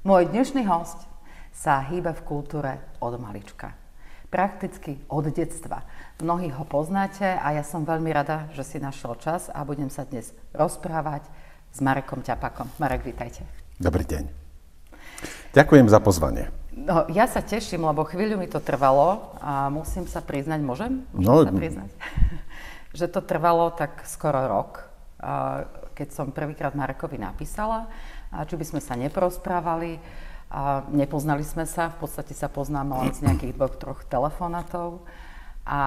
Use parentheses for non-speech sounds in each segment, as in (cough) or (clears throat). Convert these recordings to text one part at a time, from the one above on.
Môj dnešný host sa hýbe v kultúre od malička. Prakticky od detstva. Mnohí ho poznáte a ja som veľmi rada, že si našiel čas a budem sa dnes rozprávať s Marekom Ťapakom. Marek, vítajte. Dobrý deň. Ďakujem za pozvanie. No, ja sa teším, lebo chvíľu mi to trvalo a musím sa priznať, môžem? Môžem no, sa priznať? (laughs) že to trvalo tak skoro rok, keď som prvýkrát Marekovi napísala, či by sme sa neprosprávali. A nepoznali sme sa, v podstate sa poznáme len z nejakých dvoch, troch telefonátov. A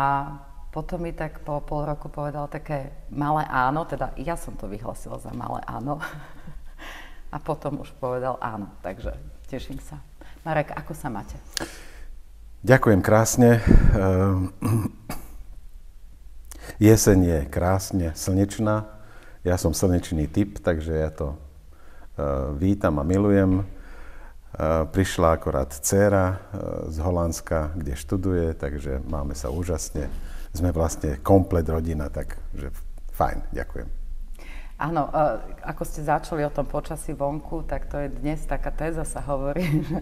potom mi tak po pol roku povedal také malé áno, teda ja som to vyhlasila za malé áno. (laughs) A potom už povedal áno, takže teším sa. Marek, ako sa máte? Ďakujem krásne. Jeseň je krásne slnečná. Ja som slnečný typ, takže ja to vítam a milujem. Ehm, prišla akorát dcéra z Holandska, kde študuje, takže máme sa úžasne. Sme vlastne komplet rodina, takže fajn, ďakujem. Áno, ako ste začali o tom počasí vonku, tak to je dnes taká téza sa hovorí, (laughs) že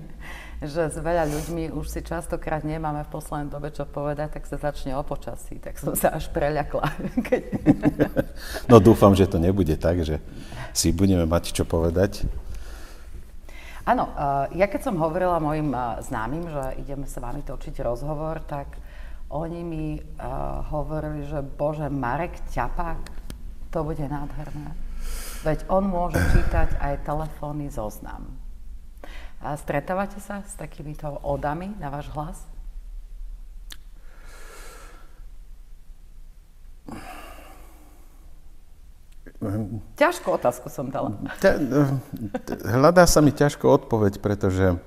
že s veľa ľuďmi už si častokrát nemáme v poslednej dobe čo povedať, tak sa začne o počasí. Tak som sa až preľakla. (laughs) Keď... (laughs) No dúfam, že to nebude tak, že si budeme mať čo povedať. Áno, ja keď som hovorila mojim známym, že ideme sa vami točiť rozhovor, tak oni mi hovorili, že bože, Marek Ťapák, to bude nádherné. Veď on môže čítať aj telefónny zoznam. A stretávate sa s takýmito odami na váš hlas? Ťažkú otázku som dala. Hľadá sa mi ťažko odpoveď, pretože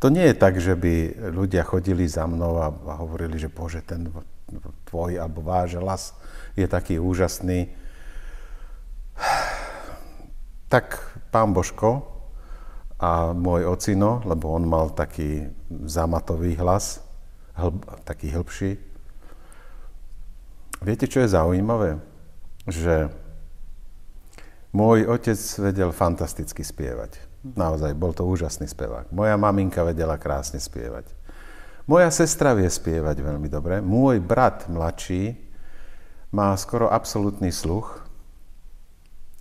to nie je tak, že by ľudia chodili za mnou a, hovorili, že bože, ten tvoj alebo váš hlas je taký úžasný. Tak pán Božko a môj ocino, lebo on mal taký zamatový hlas, hlb, taký hĺbší. Viete, čo je zaujímavé? Že môj otec vedel fantasticky spievať. Naozaj, bol to úžasný spevák. Moja maminka vedela krásne spievať. Moja sestra vie spievať veľmi dobre. Môj brat mladší má skoro absolútny sluch,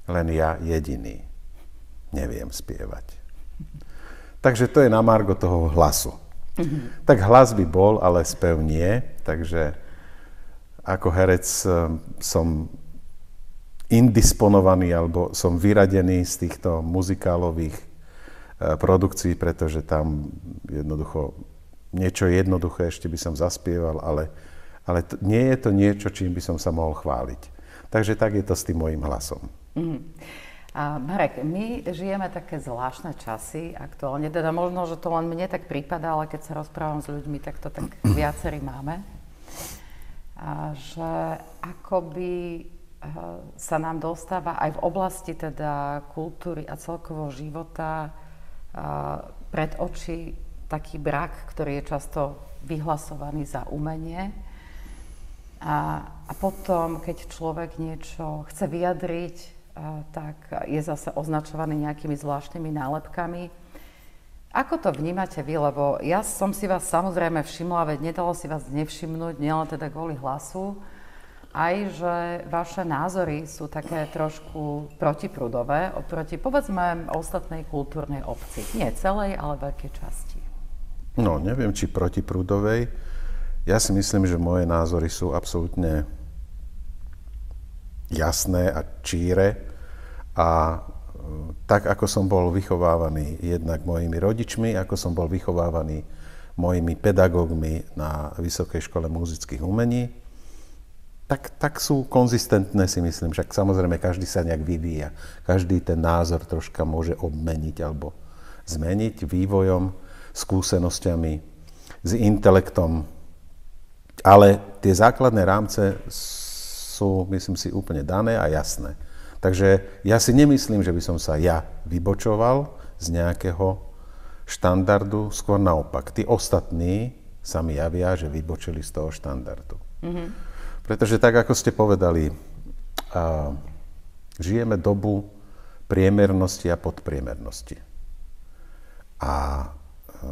len ja jediný neviem spievať. Takže to je na margo toho hlasu. Mm-hmm. Tak hlas by bol, ale spev nie. Takže ako herec eh, som indisponovaný alebo som vyradený z týchto muzikálových eh, produkcií, pretože tam jednoducho niečo jednoduché ešte by som zaspieval, ale, ale to, nie je to niečo, čím by som sa mohol chváliť. Takže tak je to s tým môjim hlasom. Mm-hmm. A Marek, my žijeme také zvláštne časy aktuálne, teda možno, že to len mne tak prípada, ale keď sa rozprávam s ľuďmi, tak to tak (clears throat) viacerí máme. A že akoby eh, sa nám dostáva aj v oblasti teda kultúry a celkovo života eh, pred oči taký brak, ktorý je často vyhlasovaný za umenie. A, a potom, keď človek niečo chce vyjadriť, tak je zase označovaný nejakými zvláštnymi nálepkami. Ako to vnímate vy? Lebo ja som si vás samozrejme všimla, veď nedalo si vás nevšimnúť, nielen teda kvôli hlasu, aj že vaše názory sú také trošku protiprúdové oproti, povedzme, ostatnej kultúrnej obci. Nie celej, ale veľkej časti. No, neviem, či protiprúdovej. Ja si myslím, že moje názory sú absolútne jasné a číre a e, tak, ako som bol vychovávaný jednak mojimi rodičmi, ako som bol vychovávaný mojimi pedagógmi na Vysokej škole muzických umení, tak, tak sú konzistentné si myslím. Však samozrejme každý sa nejak vyvíja. Každý ten názor troška môže obmeniť alebo zmeniť vývojom, skúsenosťami, s intelektom. Ale tie základné rámce sú, myslím si, úplne dané a jasné. Takže ja si nemyslím, že by som sa ja vybočoval z nejakého štandardu, skôr naopak. Tí ostatní sa mi javia, že vybočili z toho štandardu. Mm-hmm. Pretože tak, ako ste povedali, a, žijeme dobu priemernosti a podpriemernosti. A e,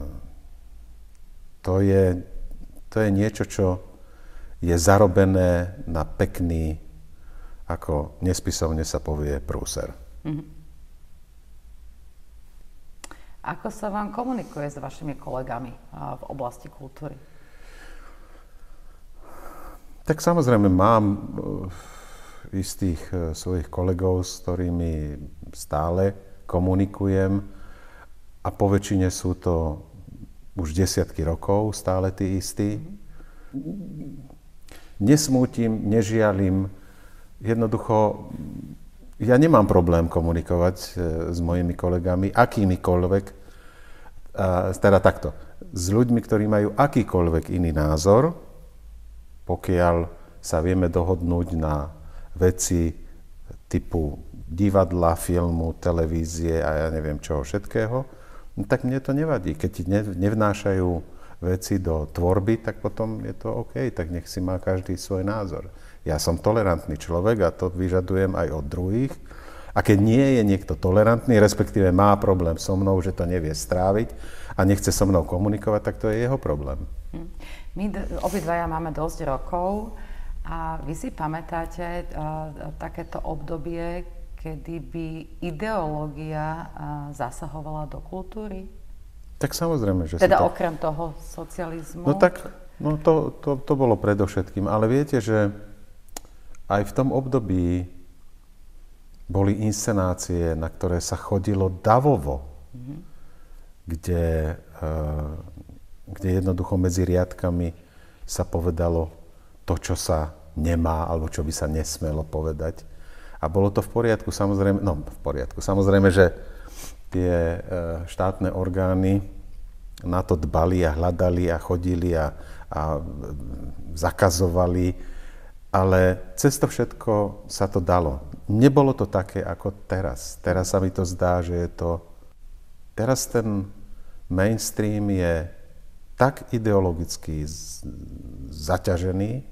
to je, to je niečo, čo je zarobené na pekný, ako nespisovne sa povie, prúser. Mm-hmm. Ako sa vám komunikuje s vašimi kolegami v oblasti kultúry? Tak samozrejme mám e, istých e, svojich kolegov, s ktorými stále komunikujem a po väčšine sú to už desiatky rokov stále tí istí. Nesmútim, nežialim, jednoducho ja nemám problém komunikovať e, s mojimi kolegami, akýmikoľvek, teda takto, s ľuďmi, ktorí majú akýkoľvek iný názor, pokiaľ sa vieme dohodnúť na veci typu divadla, filmu, televízie a ja neviem čoho všetkého, no tak mne to nevadí. Keď ti nevnášajú veci do tvorby, tak potom je to OK, tak nech si má každý svoj názor. Ja som tolerantný človek a to vyžadujem aj od druhých. A keď nie je niekto tolerantný, respektíve má problém so mnou, že to nevie stráviť a nechce so mnou komunikovať, tak to je jeho problém. Hm. My obidvaja máme dosť rokov a vy si pamätáte uh, takéto obdobie, kedy by ideológia uh, zasahovala do kultúry? Tak samozrejme, že Teda to... okrem toho socializmu? No tak, no to, to, to bolo predovšetkým. Ale viete, že aj v tom období boli inscenácie, na ktoré sa chodilo davovo, mm-hmm. kde, uh, kde jednoducho medzi riadkami sa povedalo to, čo sa nemá, alebo čo by sa nesmelo povedať. A bolo to v poriadku, samozrejme, no v poriadku, samozrejme, že tie uh, štátne orgány na to dbali a hľadali a chodili a, a zakazovali ale cez to všetko sa to dalo. Nebolo to také ako teraz. Teraz sa mi to zdá, že je to... Teraz ten mainstream je tak ideologicky zaťažený,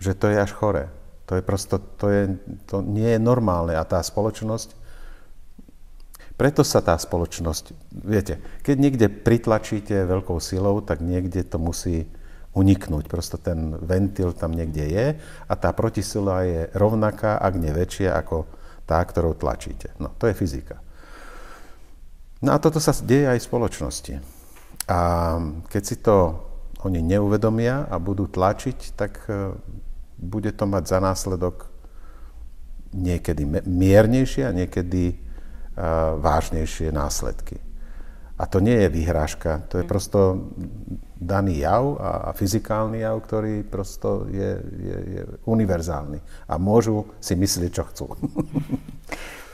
že to je až chore. To je prosto, to, je, to nie je normálne a tá spoločnosť, preto sa tá spoločnosť, viete, keď niekde pritlačíte veľkou silou, tak niekde to musí uniknúť. Prosto ten ventil tam niekde je a tá protisila je rovnaká, ak nie väčšia ako tá, ktorou tlačíte. No, to je fyzika. No a toto sa deje aj v spoločnosti. A keď si to oni neuvedomia a budú tlačiť, tak e, bude to mať za následok niekedy miernejšie a niekedy uh, vážnejšie následky. A to nie je vyhrážka, to je mm. prosto daný jav a, a fyzikálny jav, ktorý prosto je, je, je univerzálny. A môžu si myslieť, čo chcú. (laughs)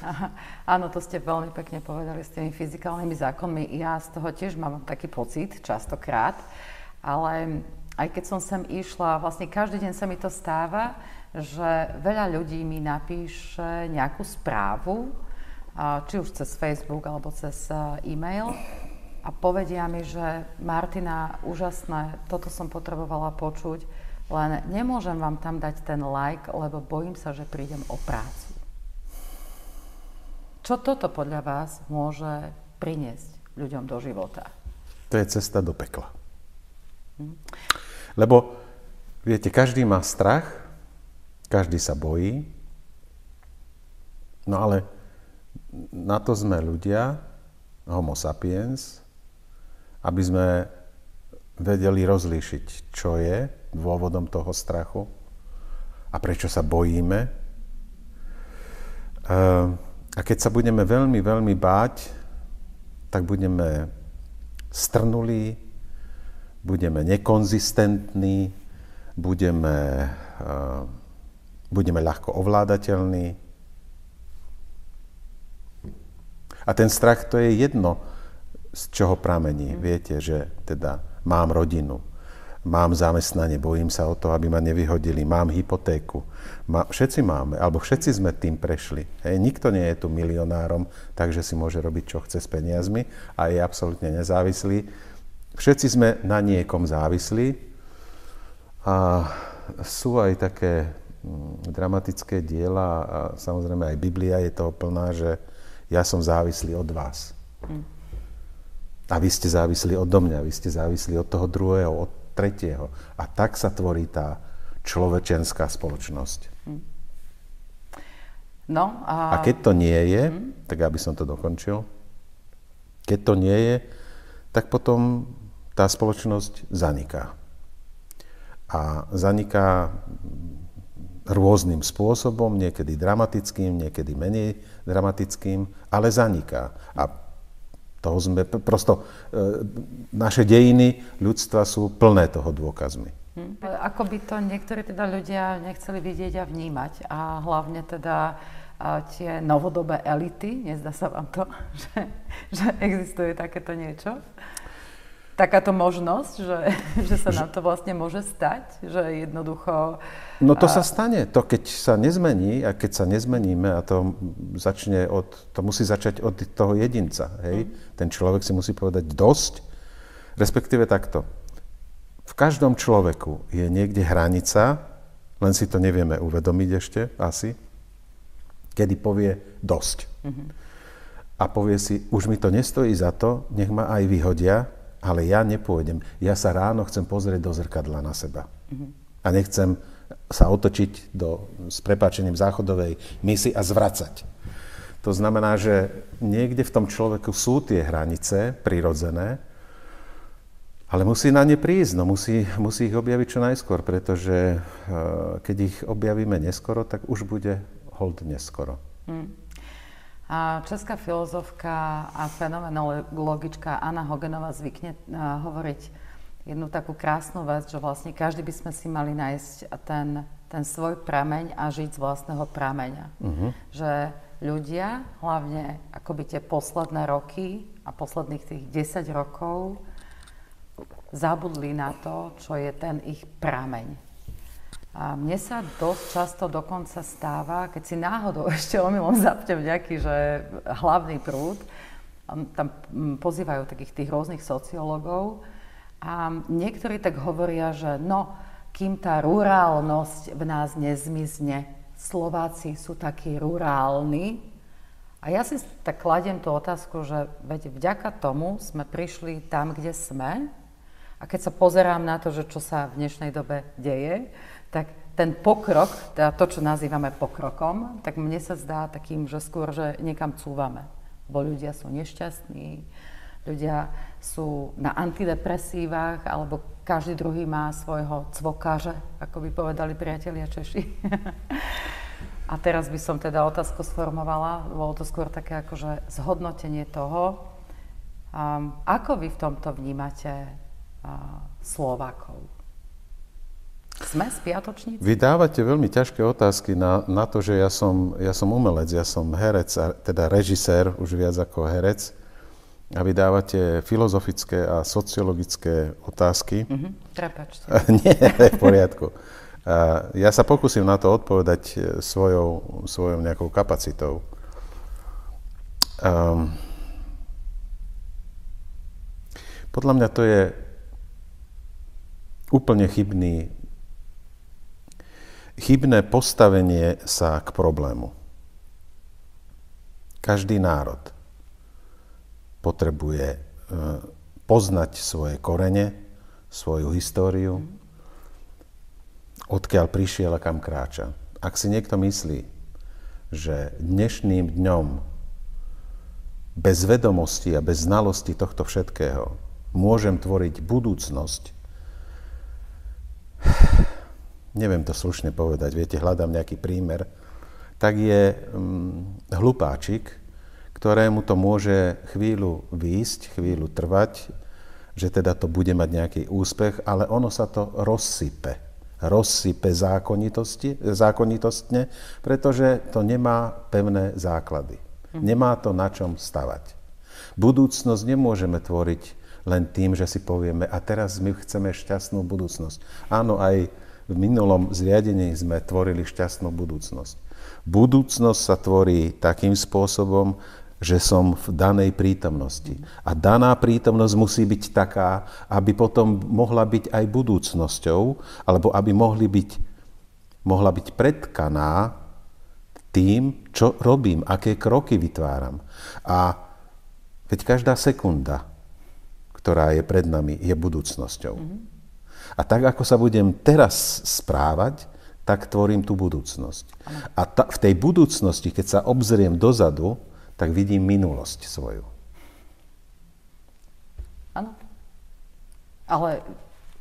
Aha, áno, to ste veľmi pekne povedali s tými fyzikálnymi zákonmi. Ja z toho tiež mám taký pocit častokrát, ale aj keď som sem išla, vlastne každý deň sa mi to stáva, že veľa ľudí mi napíše nejakú správu, či už cez Facebook alebo cez e-mail a povedia mi, že Martina, úžasné, toto som potrebovala počuť, len nemôžem vám tam dať ten like, lebo bojím sa, že prídem o prácu. Čo toto podľa vás môže priniesť ľuďom do života? To je cesta do pekla. Hm? Lebo, viete, každý má strach, každý sa bojí, no ale na to sme ľudia, homo sapiens, aby sme vedeli rozlíšiť, čo je dôvodom toho strachu a prečo sa bojíme. Ehm, a keď sa budeme veľmi, veľmi báť, tak budeme strnulí, budeme nekonzistentní, budeme, ehm, budeme ľahko ovládateľní, A ten strach to je jedno, z čoho pramení. Mm. Viete, že teda mám rodinu, mám zamestnanie, bojím sa o to, aby ma nevyhodili, mám hypotéku. Má, všetci máme, alebo všetci sme tým prešli. Hej, nikto nie je tu milionárom, takže si môže robiť, čo chce s peniazmi a je absolútne nezávislý. Všetci sme na niekom závislí a sú aj také mm, dramatické diela a samozrejme aj Biblia je toho plná, že ja som závislý od vás. Mm. A vy ste závislí odo mňa, vy ste závislí od toho druhého, od tretieho. A tak sa tvorí tá človečenská spoločnosť. Mm. No, a... a keď to nie je, mm. tak aby som to dokončil, keď to nie je, tak potom tá spoločnosť zaniká. A zaniká rôznym spôsobom, niekedy dramatickým, niekedy menej dramatickým, ale zaniká. A toho sme, prosto, e, naše dejiny ľudstva sú plné toho dôkazmi. Hm. Ako by to niektorí teda ľudia nechceli vidieť a vnímať a hlavne teda a tie novodobé elity, nezdá sa vám to, (laughs) že, že existuje takéto niečo? Takáto možnosť, že, (laughs) že sa nám to vlastne môže stať, že jednoducho... No to sa stane. To keď sa nezmení a keď sa nezmeníme a to začne od, to musí začať od toho jedinca, hej? Mm. Ten človek si musí povedať dosť, respektíve takto. V každom človeku je niekde hranica, len si to nevieme uvedomiť ešte asi, kedy povie dosť. Mm-hmm. A povie si, už mi to nestojí za to, nech ma aj vyhodia, ale ja nepôjdem. Ja sa ráno chcem pozrieť do zrkadla na seba. Mm-hmm. A nechcem sa otočiť do, s prepáčením záchodovej misy a zvracať. To znamená, že niekde v tom človeku sú tie hranice prirodzené, ale musí na ne prísť, no musí, musí ich objaviť čo najskôr, pretože uh, keď ich objavíme neskoro, tak už bude hold neskoro. Mm. A česká filozofka a fenomenologička Anna Hogenová zvykne hovoriť jednu takú krásnu vec, že vlastne každý by sme si mali nájsť ten, ten svoj prameň a žiť z vlastného prameňa. Uh-huh. Že ľudia, hlavne akoby tie posledné roky a posledných tých 10 rokov, zabudli na to, čo je ten ich prameň. A mne sa dosť často dokonca stáva, keď si náhodou (laughs) ešte omylom zapnem nejaký že hlavný prúd, tam pozývajú takých tých rôznych sociológov a niektorí tak hovoria, že no, kým tá rurálnosť v nás nezmizne, Slováci sú takí rurálni. A ja si tak kladiem tú otázku, že veď vďaka tomu sme prišli tam, kde sme. A keď sa pozerám na to, že čo sa v dnešnej dobe deje, tak ten pokrok, teda to, čo nazývame pokrokom, tak mne sa zdá takým, že skôr, že niekam cúvame. Bo ľudia sú nešťastní, ľudia sú na antidepresívach, alebo každý druhý má svojho cvokáže, ako by povedali priatelia Češi. (laughs) A teraz by som teda otázku sformovala, bolo to skôr také akože zhodnotenie toho, um, ako vy v tomto vnímate uh, Slovákov? Sme spiatočníci? Vy dávate veľmi ťažké otázky na, na to, že ja som, ja som umelec, ja som herec, teda režisér, už viac ako herec. A vy dávate filozofické a sociologické otázky. Mm-hmm. Prepačte. (laughs) Nie, v poriadku. A ja sa pokúsim na to odpovedať e, svojou, svojou nejakou kapacitou. Um, podľa mňa to je úplne chybný chybné postavenie sa k problému. Každý národ potrebuje e, poznať svoje korene, svoju históriu, odkiaľ prišiel a kam kráča. Ak si niekto myslí, že dnešným dňom bez vedomosti a bez znalosti tohto všetkého môžem tvoriť budúcnosť, neviem to slušne povedať, viete, hľadám nejaký prímer, tak je hm, hlupáčik, ktorému to môže chvíľu výjsť, chvíľu trvať, že teda to bude mať nejaký úspech, ale ono sa to rozsype. Rozsype zákonitosti, zákonitostne, pretože to nemá pevné základy. Mhm. Nemá to na čom stavať. Budúcnosť nemôžeme tvoriť len tým, že si povieme, a teraz my chceme šťastnú budúcnosť. Áno, aj v minulom zriadení sme tvorili šťastnú budúcnosť. Budúcnosť sa tvorí takým spôsobom, že som v danej prítomnosti. A daná prítomnosť musí byť taká, aby potom mohla byť aj budúcnosťou, alebo aby mohli byť mohla byť predkaná tým, čo robím, aké kroky vytváram. A veď každá sekunda, ktorá je pred nami, je budúcnosťou. Mm-hmm. A tak, ako sa budem teraz správať, tak tvorím tú budúcnosť. A ta, v tej budúcnosti, keď sa obzriem dozadu, tak vidím minulosť svoju. Áno. Ale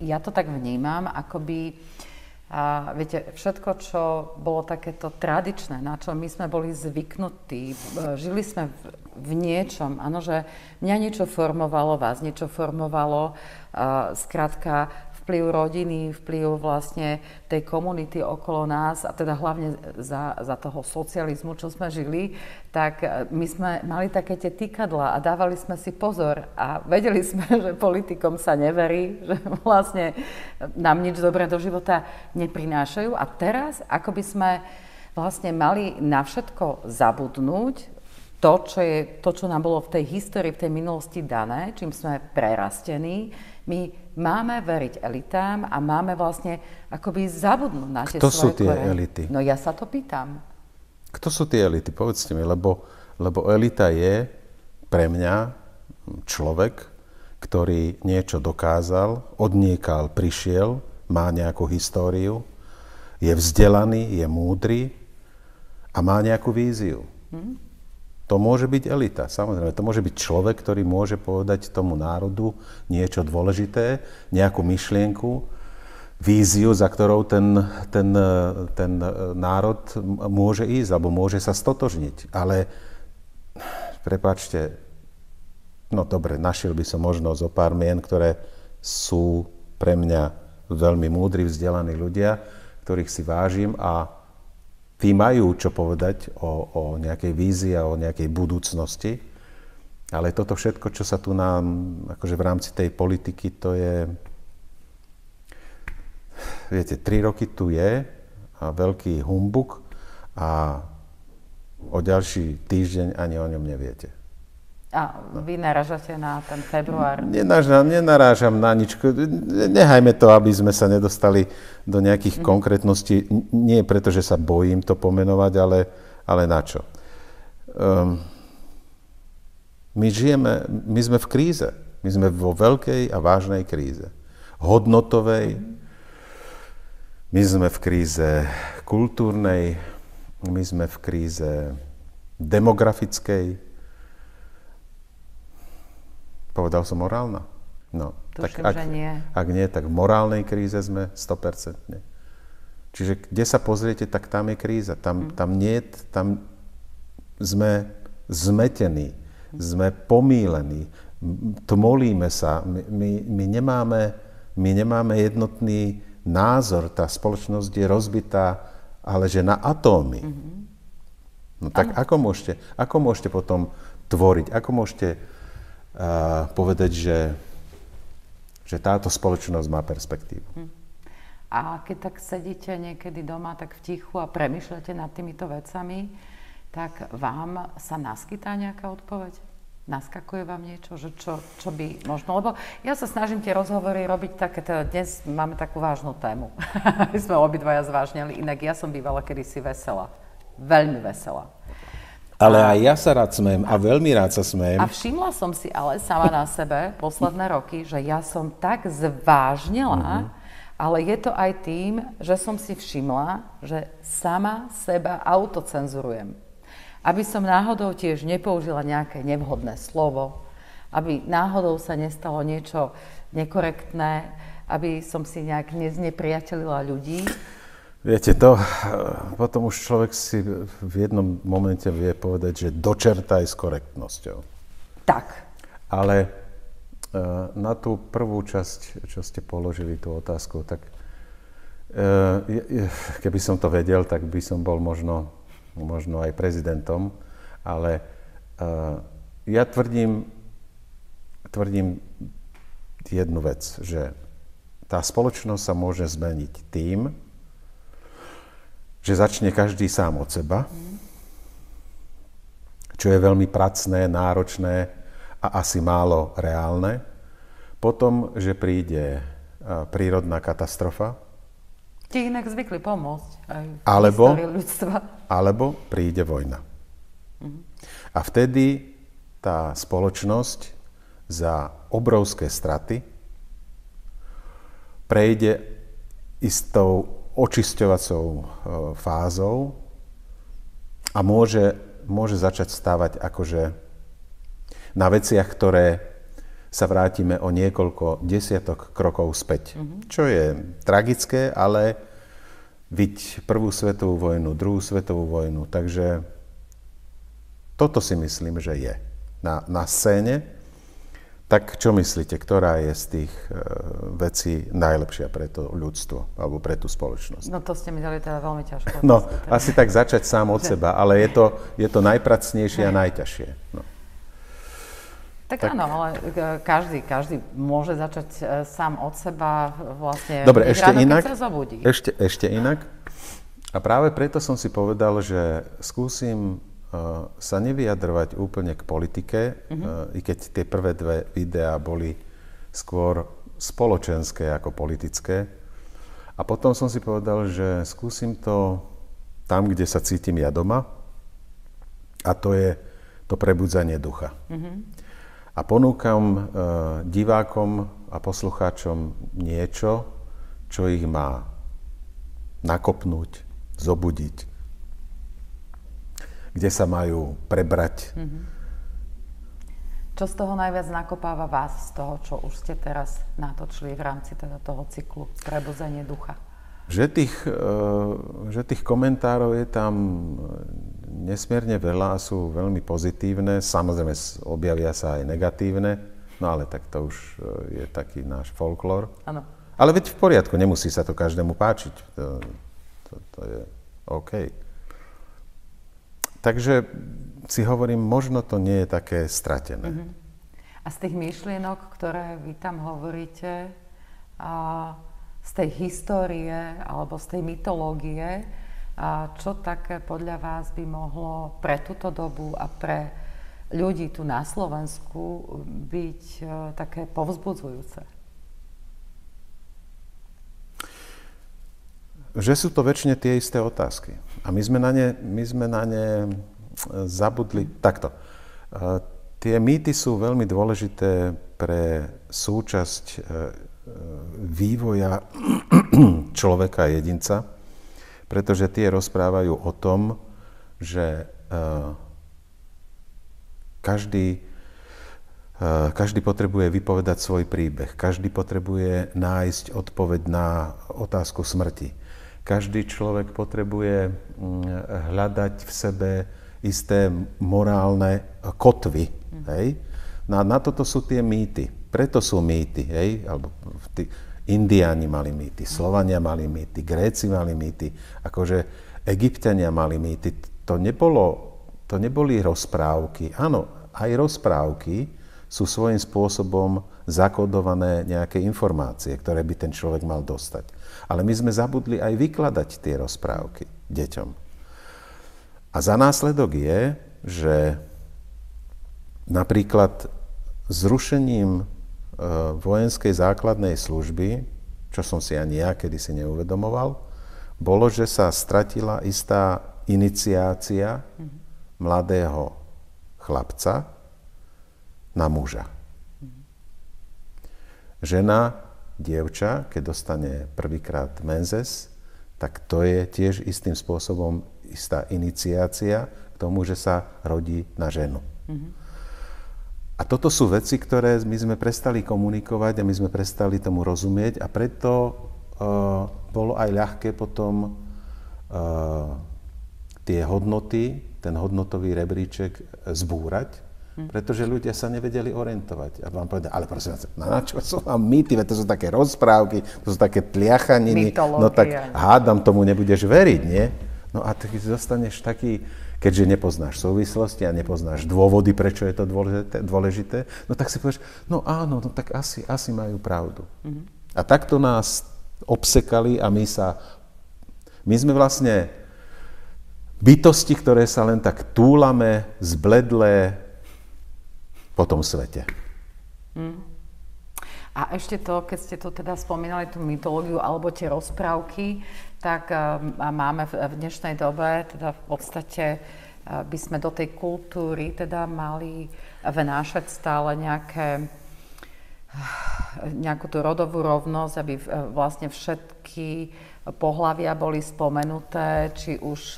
ja to tak vnímam, akoby a viete, všetko, čo bolo takéto tradičné, na čo my sme boli zvyknutí, e, žili sme v, v niečom, áno, že mňa niečo formovalo, vás niečo formovalo, uh, skrátka vplyv rodiny, vplyv vlastne tej komunity okolo nás a teda hlavne za, za toho socializmu, čo sme žili, tak e, my sme mali také tie týkadla a dávali sme si pozor a vedeli sme, (laughs) že politikom sa neverí, že (laughs) vlastne nám nič dobré do života neprinášajú. A teraz, ako by sme vlastne mali na všetko zabudnúť, to, čo, je, to, čo nám bolo v tej histórii, v tej minulosti dané, čím sme prerastení, my máme veriť elitám a máme vlastne akoby zabudnúť na tie Kto svoje sú tie korene. elity? No ja sa to pýtam. Kto sú tie elity? Povedzte mi, lebo, lebo elita je pre mňa človek, ktorý niečo dokázal, odniekal, prišiel, má nejakú históriu, je vzdelaný, je múdry a má nejakú víziu. Hmm? To môže byť elita, samozrejme. To môže byť človek, ktorý môže povedať tomu národu niečo dôležité, nejakú myšlienku, víziu, za ktorou ten, ten, ten národ môže ísť alebo môže sa stotožniť. Ale, prepáčte, no dobre, našiel by som možno zo pár mien, ktoré sú pre mňa veľmi múdri, vzdelaní ľudia, ktorých si vážim a tí majú čo povedať o, o nejakej vízii a o nejakej budúcnosti, ale toto všetko, čo sa tu nám, akože v rámci tej politiky, to je, viete, tri roky tu je a veľký humbuk a o ďalší týždeň ani o ňom neviete. A vy naražate na ten február? Nenarážam, nenarážam na nič. Nehajme to, aby sme sa nedostali do nejakých mm. konkrétností. Nie preto, že sa bojím to pomenovať, ale, ale na čo? Um, my žijeme, my sme v kríze. My sme vo veľkej a vážnej kríze. Hodnotovej. My sme v kríze kultúrnej. My sme v kríze demografickej Povedal som morálna? No, Tuším, tak ak, že nie. ak nie, tak v morálnej kríze sme 100%. Čiže kde sa pozriete, tak tam je kríza. Tam, mm. tam nie, tam sme zmetení, sme pomílení, tmolíme sa, my, my, my, nemáme, my nemáme jednotný názor, tá spoločnosť je rozbitá, ale že na atómy. Mm-hmm. No tak ako môžete, ako môžete potom tvoriť, ako môžete povedať, že, že táto spoločnosť má perspektívu. Hm. A keď tak sedíte niekedy doma tak v tichu a premyšľate nad týmito vecami, tak vám sa naskytá nejaká odpoveď? Naskakuje vám niečo, že čo, čo by možno... Lebo ja sa snažím tie rozhovory robiť také, teda dnes máme takú vážnu tému. (laughs) My sme obidvaja zvážnili, inak ja som bývala kedysi vesela. Veľmi vesela. Ale aj ja sa rád smejem a veľmi rád sa smejem. A všimla som si ale sama na sebe posledné roky, že ja som tak zvážnila, uh-huh. ale je to aj tým, že som si všimla, že sama seba autocenzurujem. Aby som náhodou tiež nepoužila nejaké nevhodné slovo, aby náhodou sa nestalo niečo nekorektné, aby som si nejak neznepriatelila ľudí. Viete, to potom už človek si v jednom momente vie povedať, že dočertaj s korektnosťou. Tak. Ale e, na tú prvú časť, čo ste položili tú otázku, tak e, keby som to vedel, tak by som bol možno, možno aj prezidentom, ale ja tvrdím, tvrdím jednu vec, že tá spoločnosť sa môže zmeniť tým, že začne každý sám od seba, čo je veľmi pracné, náročné a asi málo reálne. Potom, že príde prírodná katastrofa, Ti inak zvykli pomôcť aj Alebo- ľudstva. alebo príde vojna. A vtedy tá spoločnosť za obrovské straty prejde istou očisťovacou e, fázou a môže, môže začať stávať akože na veciach, ktoré sa vrátime o niekoľko desiatok krokov späť. Čo je tragické, ale viď prvú svetovú vojnu, druhú svetovú vojnu. Takže toto si myslím, že je na, na scéne. Tak čo myslíte, ktorá je z tých e, vecí najlepšia pre to ľudstvo alebo pre tú spoločnosť? No to ste mi dali teda veľmi ťažko. No, asi tak začať sám od seba, ale je to, je to najpracnejšie a najťažšie. No. Tak, áno, ale e, každý, každý môže začať e, sám od seba vlastne Dobre, ešte ráno, inak. sa zobudí. Ešte, ešte inak. A práve preto som si povedal, že skúsim sa nevyjadrovať úplne k politike, uh, i keď tie prvé dve videá boli skôr spoločenské ako politické. A potom som si povedal, že skúsim to tam, kde sa cítim ja doma, a to je to prebudzanie ducha. A ponúkam uh, divákom a poslucháčom niečo, čo ich má nakopnúť, zobudiť, kde sa majú prebrať. Čo z toho najviac nakopáva vás, z toho, čo už ste teraz natočili v rámci teda toho cyklu Prebuzenie ducha? Že tých, eh, že tých komentárov je tam nesmierne veľa a sú veľmi pozitívne. Samozrejme objavia sa aj negatívne, no ale tak to už eh, je taký náš folklór. Áno. Ale veď v poriadku, nemusí sa to každému páčiť. To, to, to je OK. Takže si hovorím, možno to nie je také stratené. A z tých myšlienok, ktoré vy tam hovoríte, a z tej histórie alebo z tej mytológie, a čo také podľa vás by mohlo pre túto dobu a pre ľudí tu na Slovensku byť e, také povzbudzujúce? Že sú to väčšine tie isté otázky. A my sme na ne, my sme na ne e, zabudli takto. E, Tie mýty sú veľmi dôležité pre súčasť e, vývoja (clears throat) človeka a jedinca, pretože tie rozprávajú o tom, že každý, každý potrebuje vypovedať svoj príbeh, každý potrebuje nájsť odpoveď na otázku smrti. Každý človek potrebuje mm, hľadať v sebe isté morálne kotvy. Hej? Na, na toto sú tie mýty. Preto sú mýty. Hej? Alebo tí, Indiáni mali mýty, Slovania mali mýty, Gréci mali mýty, akože Egyptiania mali mýty. To, nebolo, to neboli rozprávky. Áno, aj rozprávky sú svojím spôsobom zakodované nejaké informácie, ktoré by ten človek mal dostať. Ale my sme zabudli aj vykladať tie rozprávky deťom. A za následok je, že napríklad zrušením e, vojenskej základnej služby, čo som si ani ja kedysi neuvedomoval, bolo, že sa stratila istá iniciácia mladého chlapca na muža. Žena, dievča, keď dostane prvýkrát menzes, tak to je tiež istým spôsobom istá iniciácia k tomu, že sa rodí na ženu. A toto sú veci, ktoré my sme prestali komunikovať a my sme prestali tomu rozumieť a preto uh, bolo aj ľahké potom uh, tie hodnoty, ten hodnotový rebríček zbúrať, pretože ľudia sa nevedeli orientovať. A vám povedali, ale prosím vás, na čo sú vám mýty, to sú také rozprávky, to sú také tliachaniny, no tak Mytológia. hádam tomu nebudeš veriť, nie? No a ty zostaneš taký, keďže nepoznáš súvislosti a nepoznáš dôvody, prečo je to dôležité, dôležité no tak si povieš, no áno, no tak asi, asi majú pravdu. A takto nás obsekali a my sa, my sme vlastne bytosti, ktoré sa len tak túlame, zbledlé po tom svete. A ešte to, keď ste tu teda spomínali tú mytológiu alebo tie rozprávky, tak uh, máme v, dnešnej dobe teda v podstate uh, by sme do tej kultúry teda mali vnášať stále nejaké nejakú tú rodovú rovnosť, aby vlastne všetky pohlavia boli spomenuté, či už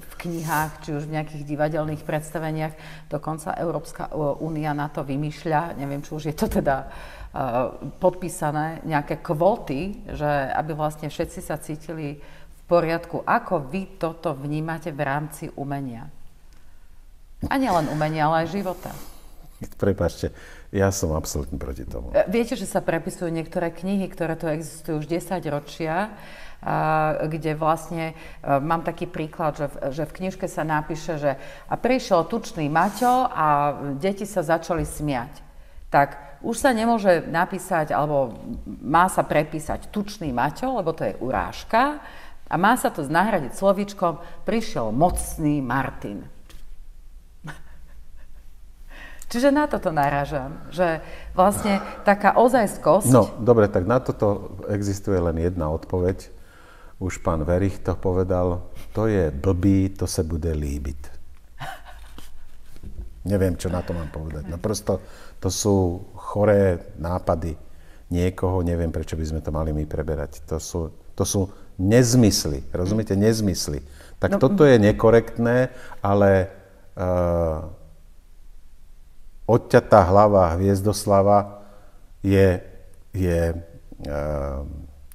v knihách, či už v nejakých divadelných predstaveniach. Dokonca Európska únia na to vymýšľa, neviem, či už je to teda Eh, podpísané nejaké kvóty, že aby vlastne všetci sa cítili v poriadku. Ako vy toto vnímate v rámci umenia? A nielen umenia, ale aj života. (laughs) Prepačte, ja som absolútne proti tomu. Eh, viete, že sa prepisujú niektoré knihy, ktoré tu existujú už 10 ročia, kde vlastne, mám taký príklad, že v, že v knižke sa napíše, že a prišiel tučný Maťo a deti sa začali smiať. Tak už sa nemôže napísať, alebo má sa prepísať tučný Maťo, lebo to je urážka, a má sa to nahradiť slovíčkom prišiel mocný Martin. Čiže na toto narážam, že vlastne taká ozajskosť... No, dobre, tak na toto existuje len jedna odpoveď. Už pán Verich to povedal, to je blbý, to sa bude líbiť. Neviem, čo na to mám povedať. No prosto, to sú choré nápady niekoho, neviem, prečo by sme to mali my preberať. To sú, to sú nezmysly, rozumiete, nezmysly. Tak no, toto je nekorektné, ale uh, odťatá hlava Hviezdoslava je, je uh,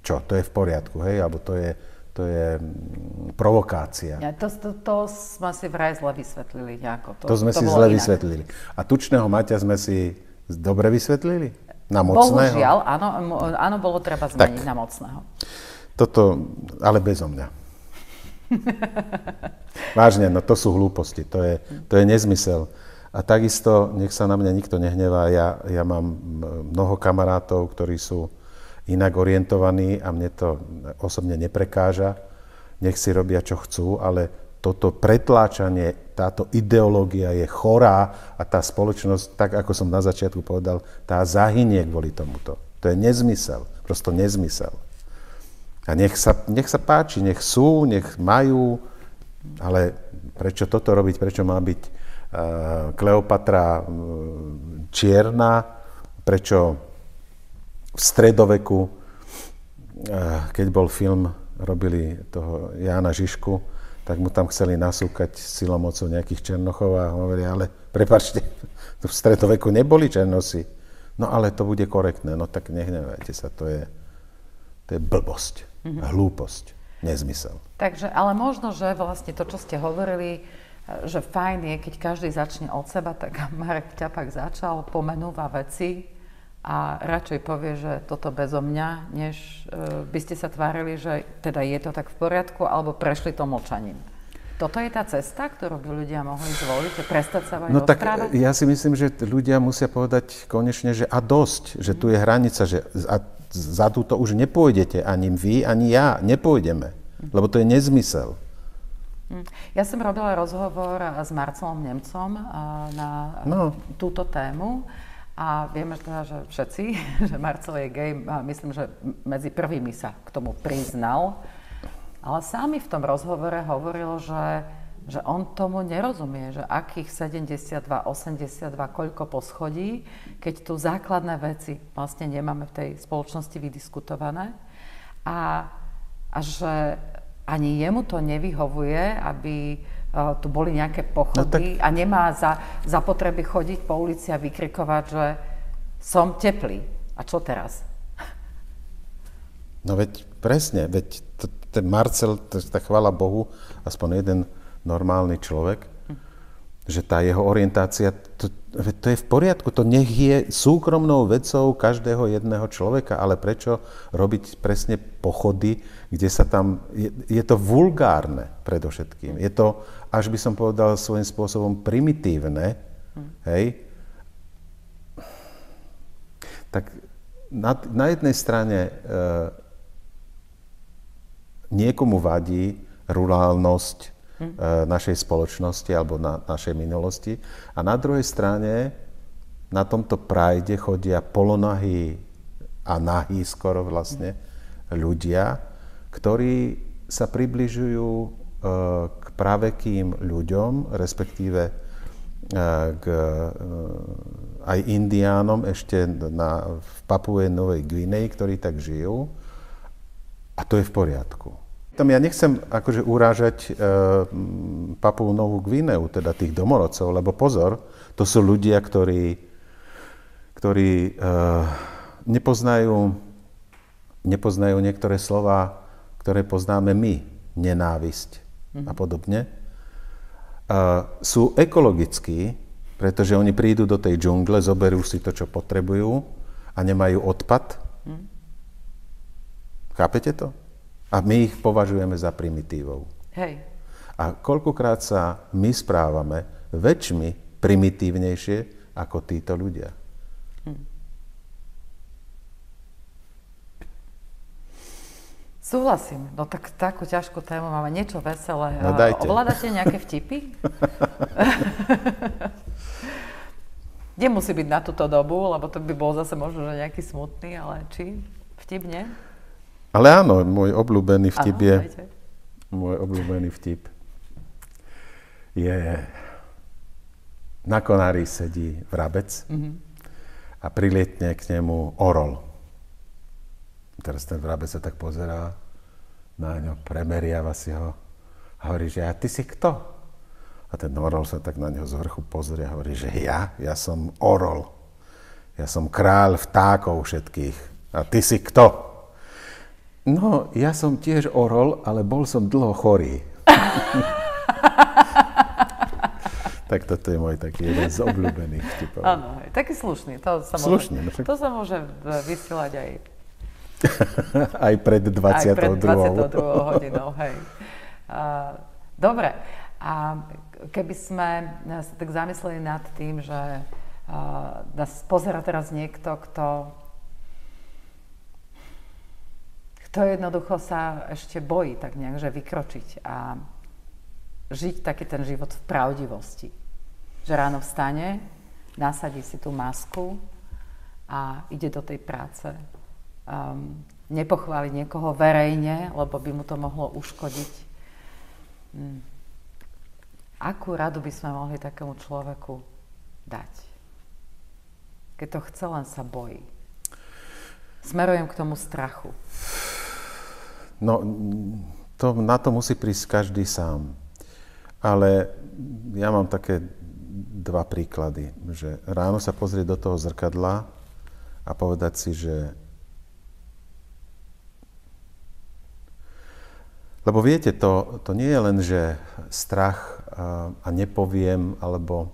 čo, to je v poriadku, hej, alebo to je, to je mm, provokácia. Ja, to, to, to sme si vraj zle vysvetlili nejako. To, to sme to si zle inak. vysvetlili. A tučného Maťa sme si dobre vysvetlili? Na mocného? Bohužiaľ, áno, áno, bolo treba zmeniť tak, na mocného. Toto, ale bezo mňa. (laughs) Vážne, no to sú hlúposti, to je, to je nezmysel. A takisto, nech sa na mňa nikto nehnevá, ja, ja mám mnoho kamarátov, ktorí sú inak orientovaní a mne to osobne neprekáža. Nech si robia, čo chcú, ale toto pretláčanie, táto ideológia je chorá a tá spoločnosť, tak ako som na začiatku povedal, tá zahynie kvôli tomuto. To je nezmysel, prosto nezmysel. A nech sa, nech sa páči, nech sú, nech majú, ale prečo toto robiť, prečo má byť Kleopatra uh, čierna, prečo v stredoveku, uh, keď bol film, robili toho Jána Žižku, tak mu tam chceli nasúkať silomocou nejakých Černochov a hovorí, ale prepačte, (laughs) v stredoveku neboli Černosi. No ale to bude korektné, no tak nehnevajte sa, to je, to je blbosť, mm-hmm. hlúposť, nezmysel. Takže, ale možno, že vlastne to, čo ste hovorili, že fajn je, keď každý začne od seba, tak (laughs) Marek Ťapak začal, pomenúva veci, a radšej povie, že toto bezo mňa, než uh, by ste sa tvárili, že teda je to tak v poriadku, alebo prešli to mlčaním. Toto je tá cesta, ktorú by ľudia mohli zvoliť, prestať sa aj No tak ja si myslím, že ľudia musia povedať konečne, že a dosť, že tu je hranica, že a za túto už nepôjdete, ani vy, ani ja, nepôjdeme, lebo to je nezmysel. Hm. Ja som robila rozhovor s Marcelom Nemcom na no. túto tému a vieme teda, že všetci, (laughs) že Marcel je gay, a myslím, že medzi prvými sa k tomu priznal. Ale sám mi v tom rozhovore hovoril, že, že on tomu nerozumie, že akých 72, 82, koľko poschodí, keď tu základné veci vlastne nemáme v tej spoločnosti vydiskutované. A, a že ani jemu to nevyhovuje, aby tu boli nejaké pochody no, tak... a nemá za, za potreby chodiť po ulici a vykrikovať, že som teplý. A čo teraz? No veď presne, veď ten Marcel, to, tak chvála Bohu, aspoň jeden normálny človek. Že tá jeho orientácia, to, to je v poriadku, to nech je súkromnou vecou každého jedného človeka, ale prečo robiť presne pochody, kde sa tam, je, je to vulgárne predovšetkým. Je to, až by som povedal, svojím spôsobom primitívne, hej, tak na, na jednej strane e, niekomu vadí rurálnosť našej spoločnosti alebo na, našej minulosti a na druhej strane na tomto prajde chodia polonahí a nahý skoro vlastne ľudia, ktorí sa približujú e, k pravekým ľuďom, respektíve e, k aj indiánom ešte na, v Papue Novej Gvineji, ktorí tak žijú. A to je v poriadku. Tam ja nechcem akože urážať e, Papu Novú Gvineu, teda tých domorodcov, lebo pozor, to sú ľudia, ktorí, ktorí e, nepoznajú, nepoznajú niektoré slova, ktoré poznáme my, nenávisť mm-hmm. a podobne. E, sú ekologickí, pretože oni prídu do tej džungle, zoberú si to, čo potrebujú a nemajú odpad. Mm. Chápete to? A my ich považujeme za primitívov. Hej. A koľkokrát sa my správame väčšmi primitívnejšie ako títo ľudia. Hm. Súhlasím. No tak takú ťažkú tému máme. Niečo veselé. No dajte. Ovládate nejaké vtipy? (laughs) Nemusí byť na túto dobu, lebo to by bol zase možno že nejaký smutný, ale či vtip nie? Ale áno, môj obľúbený vtip je... Môj obľúbený vtip je... Na konári sedí vrabec mm-hmm. a prilietne k nemu orol. Teraz ten vrabec sa tak pozerá na ňo, premeriava si ho a hovorí, že a ty si kto? A ten orol sa tak na neho z vrchu pozrie a hovorí, že ja, ja som orol. Ja som kráľ vtákov všetkých. A ty si kto? No, ja som tiež orol, ale bol som dlho chorý. (laughs) tak toto je môj taký jeden z obľúbených vtipov. Áno, taký slušný. To sa slušný, môže, no to sa môže vysielať aj... (laughs) aj pred 22. Aj pred 22. hodinou, (laughs) hej. Uh, dobre, a keby sme sa tak zamysleli nad tým, že uh, nás pozera teraz niekto, kto, kto jednoducho sa ešte bojí tak nejak, že vykročiť a žiť taký ten život v pravdivosti. Že ráno vstane, nasadí si tú masku a ide do tej práce. Um, nepochváli niekoho verejne, lebo by mu to mohlo uškodiť. Um, Akú radu by sme mohli takému človeku dať? Keď to chce, len sa bojí. Smerujem k tomu strachu. No, to, na to musí prísť každý sám. Ale ja mám také dva príklady. Že ráno sa pozrieť do toho zrkadla a povedať si, že Lebo viete, to, to nie je len, že strach a nepoviem, alebo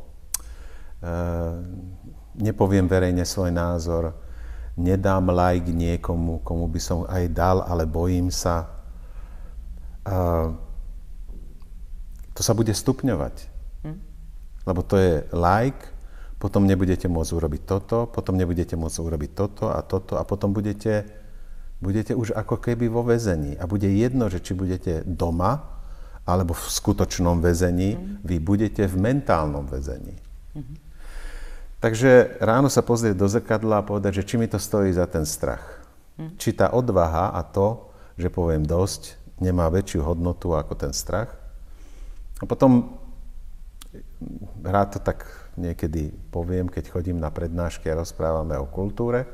nepoviem verejne svoj názor, nedám like niekomu, komu by som aj dal, ale bojím sa. To sa bude stupňovať. Hm? Lebo to je like, potom nebudete môcť urobiť toto, potom nebudete môcť urobiť toto a toto a potom budete, budete už ako keby vo väzení. A bude jedno, že či budete doma, alebo v skutočnom väzení, mm. vy budete v mentálnom väzení. Mm. Takže ráno sa pozrieť do zrkadla a povedať, že či mi to stojí za ten strach. Mm. Či tá odvaha a to, že poviem dosť, nemá väčšiu hodnotu ako ten strach. A potom rád to tak niekedy poviem, keď chodím na prednášky a rozprávame o kultúre,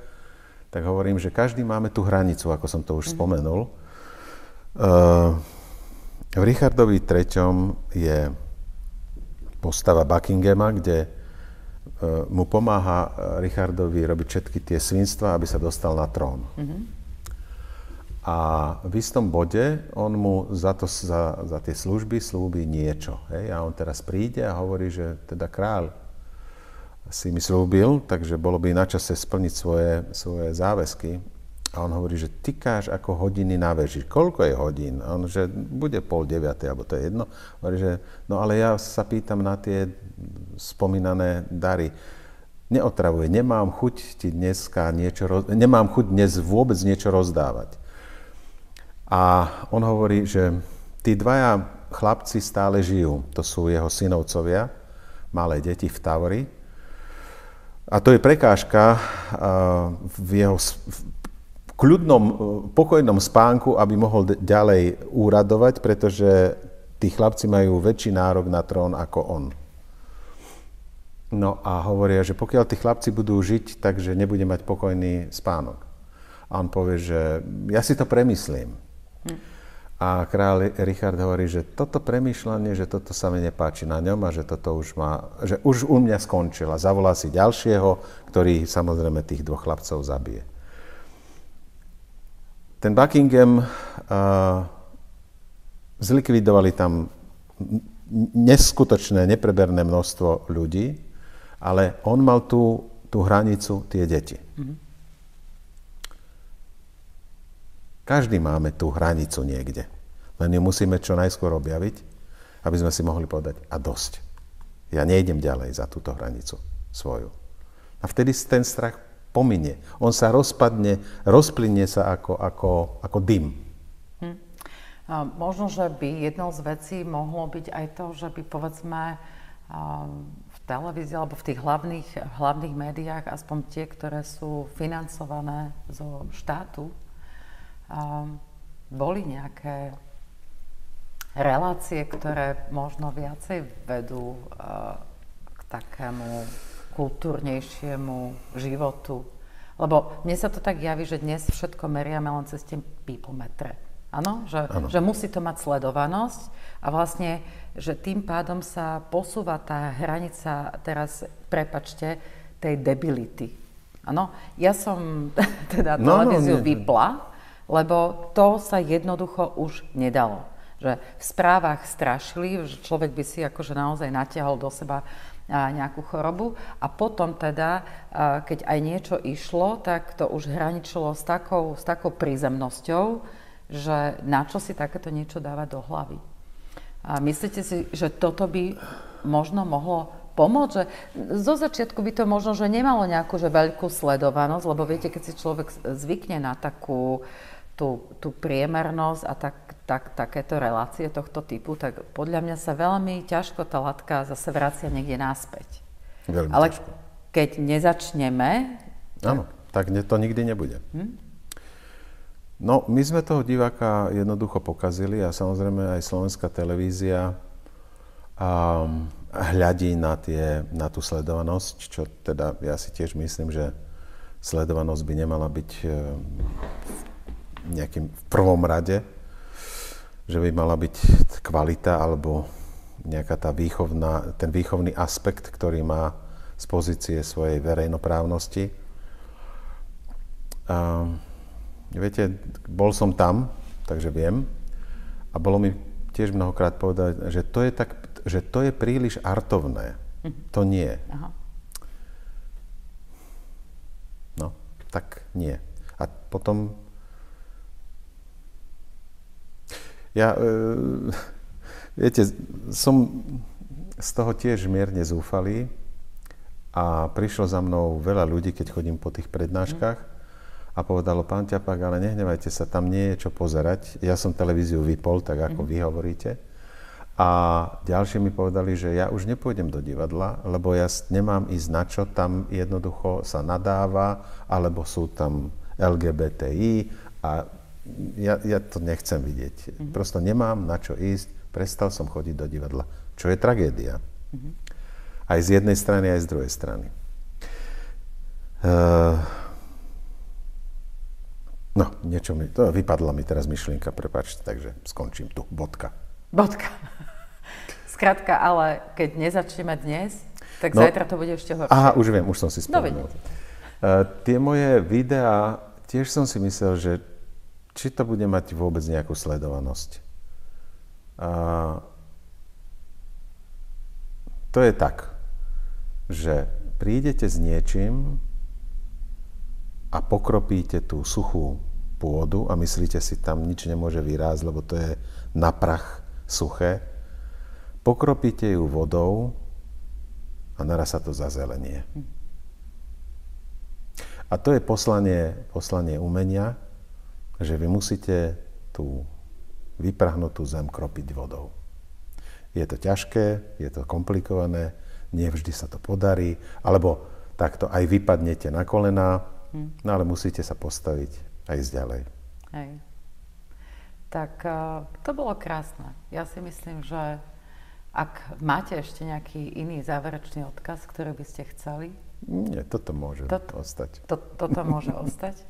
tak hovorím, že každý máme tú hranicu, ako som to už mm. spomenul. Uh, v Richardovi III. je postava Buckinghama, kde mu pomáha e, Richardovi robiť všetky tie svinstva, aby sa dostal na trón. Mm-hmm. A v istom bode on mu za, to, za, za tie služby slúbi niečo. Hej? A on teraz príde a hovorí, že teda kráľ si mi slúbil, takže bolo by na čase splniť svoje, svoje záväzky. A on hovorí, že tykáš ako hodiny na veži. Koľko je hodín? A on, že bude pol deviatej, alebo to je jedno. Hovorí, že no ale ja sa pýtam na tie spomínané dary. Neotravuje, nemám chuť ti dneska niečo, roz... nemám chuť dnes vôbec niečo rozdávať. A on hovorí, že tí dvaja chlapci stále žijú. To sú jeho synovcovia, malé deti v Tavori. A to je prekážka v jeho kľudnom, e, pokojnom spánku, aby mohol ďalej úradovať, pretože tí chlapci majú väčší nárok na trón ako on. No a hovoria, že pokiaľ tí chlapci budú žiť, takže nebude mať pokojný spánok. A on povie, že ja si to premyslím. A kráľ Richard hovorí, že toto premýšľanie, že toto sa mi nepáči na ňom a že toto už má, že už u mňa skončila. Zavolá si ďalšieho, ktorý samozrejme tých dvoch chlapcov zabije. Ten Buckingham, uh, zlikvidovali tam neskutočné, nepreberné množstvo ľudí, ale on mal tú, tú hranicu, tie deti. Každý máme tú hranicu niekde. Len ju musíme čo najskôr objaviť, aby sme si mohli povedať a dosť. Ja nejdem ďalej za túto hranicu svoju. A vtedy ten strach pominie. On sa rozpadne, rozplynie sa ako, ako, ako dym. Hm. A možno, že by jednou z vecí mohlo byť aj to, že by povedzme v televízii alebo v tých hlavných, hlavných médiách, aspoň tie, ktoré sú financované zo štátu, boli nejaké relácie, ktoré možno viacej vedú k takému kultúrnejšiemu životu. Lebo mne sa to tak javí, že dnes všetko meriame len cez tie people metre. Áno? Že, že musí to mať sledovanosť a vlastne, že tým pádom sa posúva tá hranica teraz, prepačte, tej debility. Áno? Ja som (laughs) teda no, no televíziu no, vypla, lebo to sa jednoducho už nedalo. Že v správach strašili, že človek by si akože naozaj natiahol do seba nejakú chorobu a potom teda, keď aj niečo išlo, tak to už hraničilo s takou, s takou prízemnosťou, že na čo si takéto niečo dávať do hlavy. A myslíte si, že toto by možno mohlo pomôcť? Že zo začiatku by to možno, že nemalo nejakú že veľkú sledovanosť, lebo viete, keď si človek zvykne na takú tú, tú priemernosť a tak, tak, takéto relácie tohto typu, tak podľa mňa sa veľmi ťažko tá latka zase vracia niekde naspäť. Veľmi Ale ťažko. keď nezačneme... Áno, tak, tak to nikdy nebude. Hm? No, my sme toho diváka jednoducho pokazili a samozrejme aj slovenská televízia um, hľadí na, tie, na tú sledovanosť, čo teda ja si tiež myslím, že sledovanosť by nemala byť uh, nejakým v prvom rade, že by mala byť kvalita alebo nejaká tá výchovná, ten výchovný aspekt, ktorý má z pozície svojej verejnoprávnosti. Um, Viete, bol som tam, takže viem. A bolo mi tiež mnohokrát povedať, že to je, tak, že to je príliš artovné. Mm-hmm. To nie. Aha. No, tak nie. A potom... Ja, e, viete, som z toho tiež mierne zúfalý a prišlo za mnou veľa ľudí, keď chodím po tých prednáškach. A povedalo, pán Ťapak, ale nehnevajte sa, tam nie je čo pozerať. Ja som televíziu vypol, tak ako mm-hmm. vy hovoríte. A ďalšie mi povedali, že ja už nepôjdem do divadla, lebo ja nemám ísť na čo, tam jednoducho sa nadáva, alebo sú tam LGBTI a ja, ja to nechcem vidieť. Mm-hmm. Prosto nemám na čo ísť, prestal som chodiť do divadla, čo je tragédia. Mm-hmm. Aj z jednej strany, aj z druhej strany. Uh, No, niečo mi, to vypadla mi teraz myšlienka, prepáčte, takže skončím tu, bodka. Bodka. (laughs) Skrátka, ale keď nezačneme dnes, tak no, zajtra to bude ešte horšie. Aha, už viem, už som si spomenul. No, uh, tie moje videá, tiež som si myslel, že či to bude mať vôbec nejakú sledovanosť. Uh, to je tak, že prídete s niečím, a pokropíte tú suchú pôdu a myslíte si, tam nič nemôže vyrásť, lebo to je na prach suché, pokropíte ju vodou a naraz sa to zazelenie. A to je poslanie, poslanie umenia, že vy musíte tú vyprahnutú zem kropiť vodou. Je to ťažké, je to komplikované, nevždy sa to podarí, alebo takto aj vypadnete na kolená, No ale musíte sa postaviť a a ísť ďalej. Hej. Tak uh, to bolo krásne. Ja si myslím, že ak máte ešte nejaký iný záverečný odkaz, ktorý by ste chceli? Nie, toto môže toto, ostať. To, toto môže (laughs) ostať.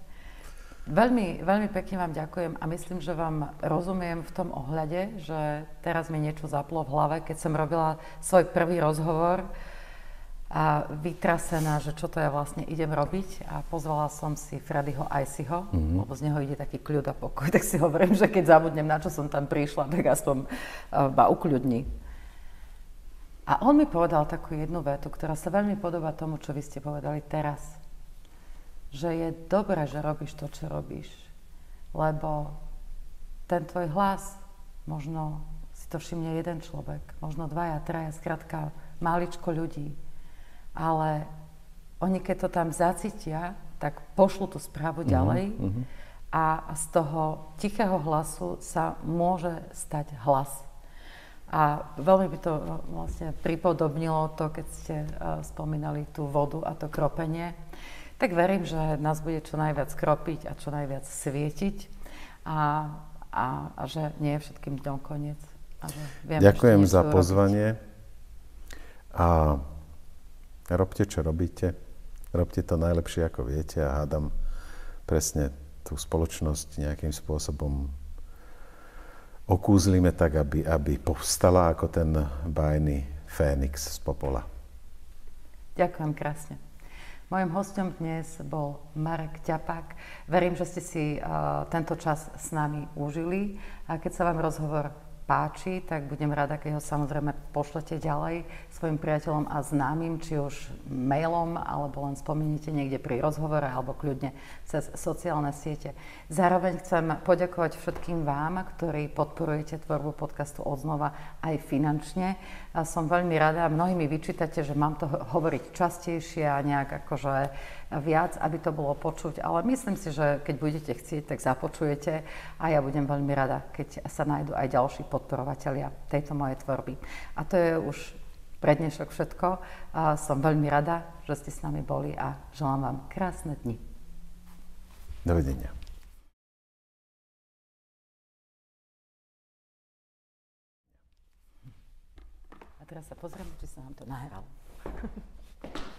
Veľmi, veľmi pekne vám ďakujem a myslím, že vám rozumiem v tom ohľade, že teraz mi niečo zaplo v hlave, keď som robila svoj prvý rozhovor a vytrasená, že čo to ja vlastne idem robiť a pozvala som si Freddyho Icyho, mm-hmm. lebo z neho ide taký kľud a pokoj, (laughs) tak si hovorím, že keď zabudnem, na čo som tam prišla, tak aspoň uh, ma ukľudní. A on mi povedal takú jednu vetu, ktorá sa veľmi podobá tomu, čo vy ste povedali teraz že je dobré, že robíš to, čo robíš. Lebo ten tvoj hlas, možno si to všimne jeden človek, možno dvaja, traja, skratka, maličko ľudí. Ale oni keď to tam zacítia, tak pošlu tú správu mm-hmm. ďalej mm-hmm. a z toho tichého hlasu sa môže stať hlas. A veľmi by to vlastne pripodobnilo to, keď ste uh, spomínali tú vodu a to kropenie tak verím, že nás bude čo najviac kropiť a čo najviac svietiť a, a, a že nie je všetkým dňom koniec. A že viem, Ďakujem za pozvanie a robte, čo robíte. Robte to najlepšie, ako viete a hádam presne tú spoločnosť nejakým spôsobom okúzlime tak, aby, aby povstala ako ten bajný Fénix z popola. Ďakujem krásne. Mojím hostom dnes bol Marek Ťapák. Verím, že ste si uh, tento čas s nami užili. A keď sa vám rozhovor páči, tak budem rada, keď ho samozrejme pošlete ďalej svojim priateľom a známym, či už mailom, alebo len spomínite niekde pri rozhovore, alebo kľudne cez sociálne siete. Zároveň chcem poďakovať všetkým vám, ktorí podporujete tvorbu podcastu Odznova aj finančne. A som veľmi rada, mnohí mi vyčítate, že mám to hovoriť častejšie a nejak akože viac, aby to bolo počuť, ale myslím si, že keď budete chcieť, tak započujete a ja budem veľmi rada, keď sa nájdú aj ďalší podporovatelia tejto mojej tvorby. A to je už pre dnešok všetko. A som veľmi rada, že ste s nami boli a želám vám krásne dni. Dovidenia. A teraz sa pozrieme, či sa nám to nahralo. (laughs)